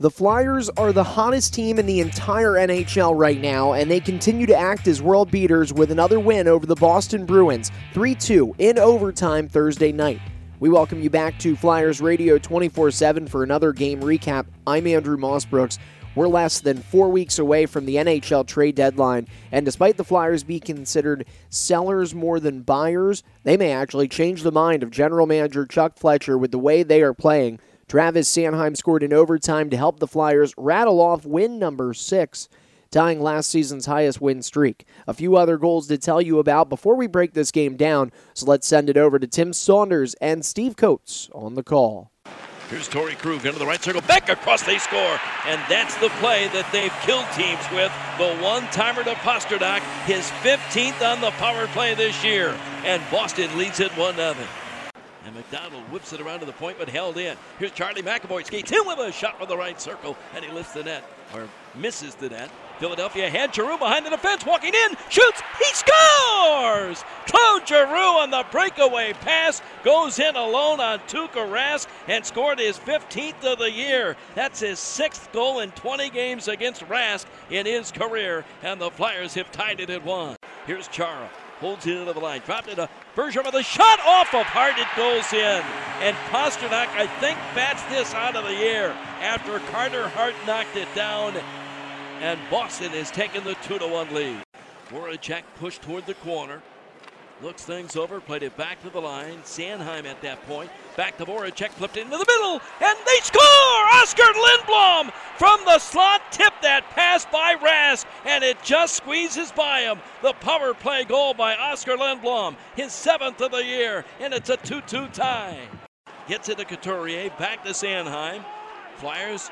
The Flyers are the hottest team in the entire NHL right now, and they continue to act as world beaters with another win over the Boston Bruins 3 2 in overtime Thursday night. We welcome you back to Flyers Radio 24 7 for another game recap. I'm Andrew Mossbrooks. We're less than four weeks away from the NHL trade deadline, and despite the Flyers be considered sellers more than buyers, they may actually change the mind of general manager Chuck Fletcher with the way they are playing Travis Sanheim scored in overtime to help the Flyers rattle off win number six, tying last season's highest win streak. A few other goals to tell you about before we break this game down, so let's send it over to Tim Saunders and Steve Coates on the call. Here's Torey Krug into the right circle, back across, they score. And that's the play that they've killed teams with. The one timer to Pastrnak, his 15th on the power play this year. And Boston leads it 1 0. And MacDonald whips it around to the point, but held in. Here's Charlie McAvoy skates in with a shot from the right circle, and he lifts the net, or misses the net. Philadelphia had Giroux behind the defense, walking in, shoots, he scores! Claude Giroux on the breakaway pass goes in alone on Tuukka Rask and scored his 15th of the year. That's his sixth goal in 20 games against Rask in his career, and the Flyers have tied it at one. Here's Chara holds it into the line, dropped it to Bergeron with a shot off of Hart. It goes in. And Pastrnak, I think, bats this out of the air after Carter Hart knocked it down. And Boston has taken the 2 to 1 lead. Voracek pushed toward the corner. Looks things over, played it back to the line. Sanheim at that point. Back to Voracek, flipped into the middle, and they score! Oskar Lindblom from the slot tipped that pass by Rask, and it just squeezes by him. The power play goal by Oskar Lindblom, his seventh of the year, and it's a 2 2 tie. Gets it to Couturier, back to Sanheim. Flyers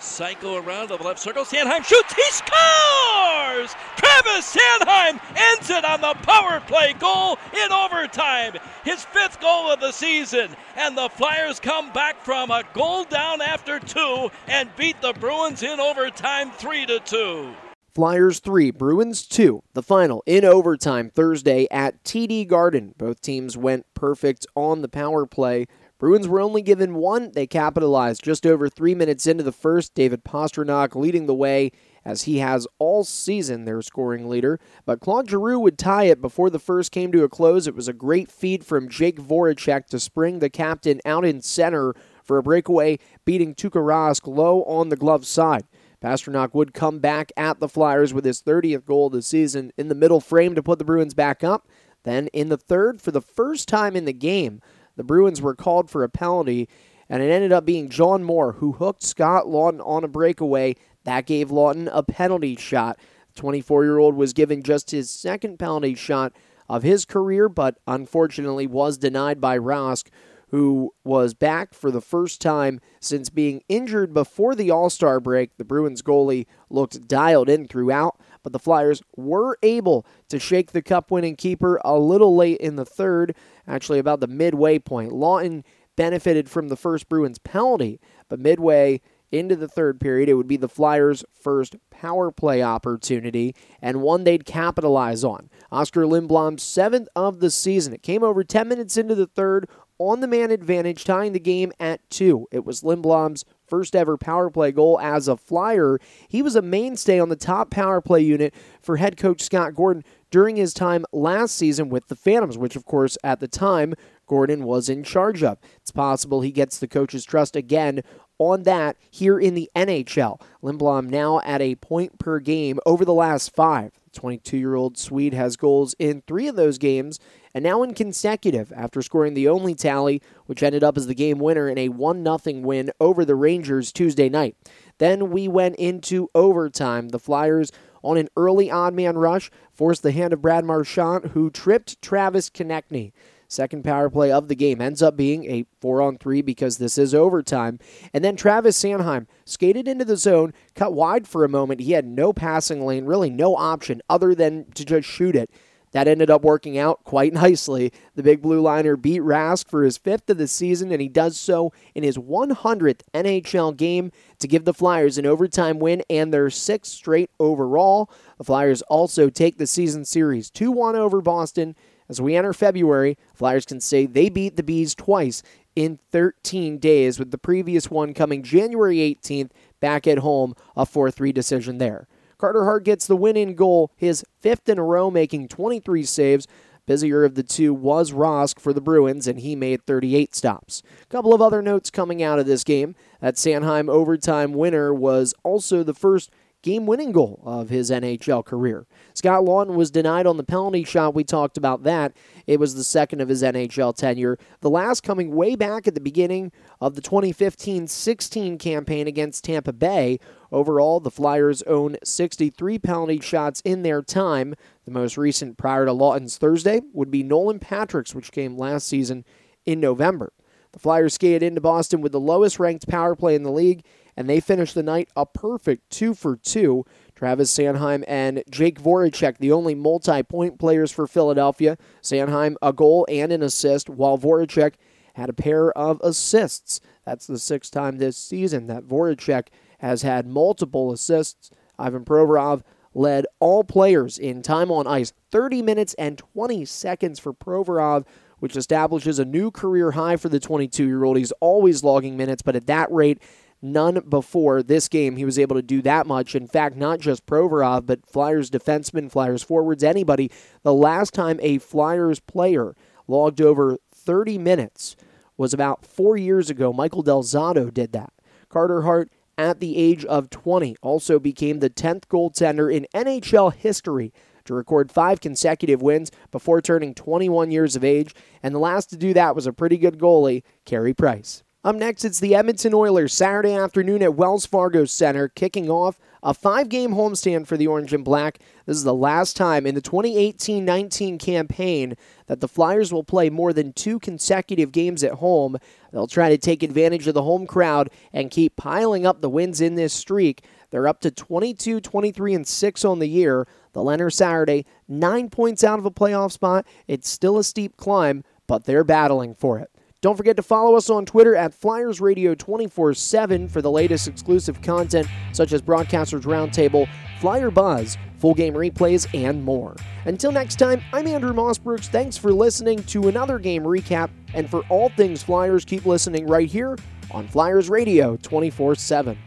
cycle around to the left circle. Sanheim shoots, he scores! Travis Sanheim ends it on the power play goal in overtime. His fifth goal of the season. And the Flyers come back from a goal down after two and beat the Bruins in overtime 3 to 2. Flyers 3, Bruins 2. The final in overtime Thursday at TD Garden. Both teams went perfect on the power play. Bruins were only given one. They capitalized just over three minutes into the first. David Pastrnak leading the way as he has all season their scoring leader. But Claude Giroux would tie it before the first came to a close. It was a great feed from Jake Voracek to spring the captain out in center for a breakaway, beating Tuukka Rask low on the glove side. Pastrnak would come back at the Flyers with his 30th goal of the season in the middle frame to put the Bruins back up. Then in the third, for the first time in the game, the Bruins were called for a penalty, and it ended up being John Moore who hooked Scott Laughton on a breakaway. That gave Laughton a penalty shot. The 24 year old was given just his second penalty shot of his career, but unfortunately was denied by Rask, who was back for the first time since being injured before the All Star break. The Bruins goalie looked dialed in throughout, but the Flyers were able to shake the cup winning keeper a little late in the third actually about the midway point. Laughton benefited from the first Bruins penalty, but midway into the third period, it would be the Flyers' first power play opportunity and one they'd capitalize on. Oskar Lindblom's seventh of the season. It came over 10 minutes into the third on the man advantage, tying the game at two. It was Lindblom's first ever power play goal as a Flyer. He was a mainstay on the top power play unit for head coach Scott Gordon during his time last season with the Phantoms, which, of course, at the time, Gordon was in charge of. It's possible he gets the coach's trust again on that here in the NHL. Lindblom now at a point per game over the last five. The 22 year old Swede has goals in three of those games and now in consecutive after scoring the only tally, which ended up as the game winner in a 1 0 win over the Rangers Tuesday night. Then we went into overtime. The Flyers on an early odd man rush, forced the hand of Brad Marchand, who tripped Travis Konecny. Second power play of the game ends up being a four on three because this is overtime. And then Travis Sanheim skated into the zone, cut wide for a moment. He had no passing lane, really no option other than to just shoot it. That ended up working out quite nicely. The big blue liner beat Rask for his fifth of the season, and he does so in his 100th NHL game to give the Flyers an overtime win and their sixth straight overall. The Flyers also take the season series 2 1 over Boston. As we enter February, Flyers can say they beat the Bees twice in 13 days, with the previous one coming January 18th, back at home, a 4 3 decision there. Carter Hart gets the winning goal, his fifth in a row, making 23 saves. Busier of the two was Rask for the Bruins, and he made 38 stops. A couple of other notes coming out of this game. That Sanheim overtime winner was also the first game winning goal of his NHL career. Scott Laughton was denied on the penalty shot. We talked about that. It was the second of his NHL tenure. The last coming way back at the beginning of the 2015 16 campaign against Tampa Bay. Overall, the Flyers own 63 penalty shots in their time. The most recent prior to Laughton's Thursday would be Nolan Patrick's, which came last season in November. The Flyers skated into Boston with the lowest ranked power play in the league and they finished the night a perfect two for two. Travis Sanheim and Jake Voracek, the only multi point players for Philadelphia. Sanheim, a goal and an assist, while Voracek had a pair of assists. That's the sixth time this season that Voracek has had multiple assists. Ivan Provorov led all players in time on ice 30 minutes and 20 seconds for Provorov, which establishes a new career high for the 22 year old. He's always logging minutes, but at that rate, None before this game he was able to do that much. In fact, not just Provorov, but Flyers defensemen, Flyers forwards, anybody. The last time a Flyers player logged over 30 minutes was about four years ago. Michael Del Zotto did that. Carter Hart, at the age of 20, also became the 10th goaltender in NHL history to record five consecutive wins before turning 21 years of age, and the last to do that was a pretty good goalie, Carey Price. Up next, it's the Edmonton Oilers Saturday afternoon at Wells Fargo Center, kicking off a five game homestand for the Orange and Black. This is the last time in the 2018 19 campaign that the Flyers will play more than two consecutive games at home. They'll try to take advantage of the home crowd and keep piling up the wins in this streak. They're up to 22, 23, and 6 on the year. The Leonard Saturday, nine points out of a playoff spot. It's still a steep climb, but they're battling for it. Don't forget to follow us on Twitter at Flyers Radio 24 7 for the latest exclusive content, such as Broadcasters Roundtable, Flyer Buzz, full game replays, and more. Until next time, I'm Andrew Mossbrooks. Thanks for listening to another game recap. And for all things Flyers, keep listening right here on Flyers Radio 24 7.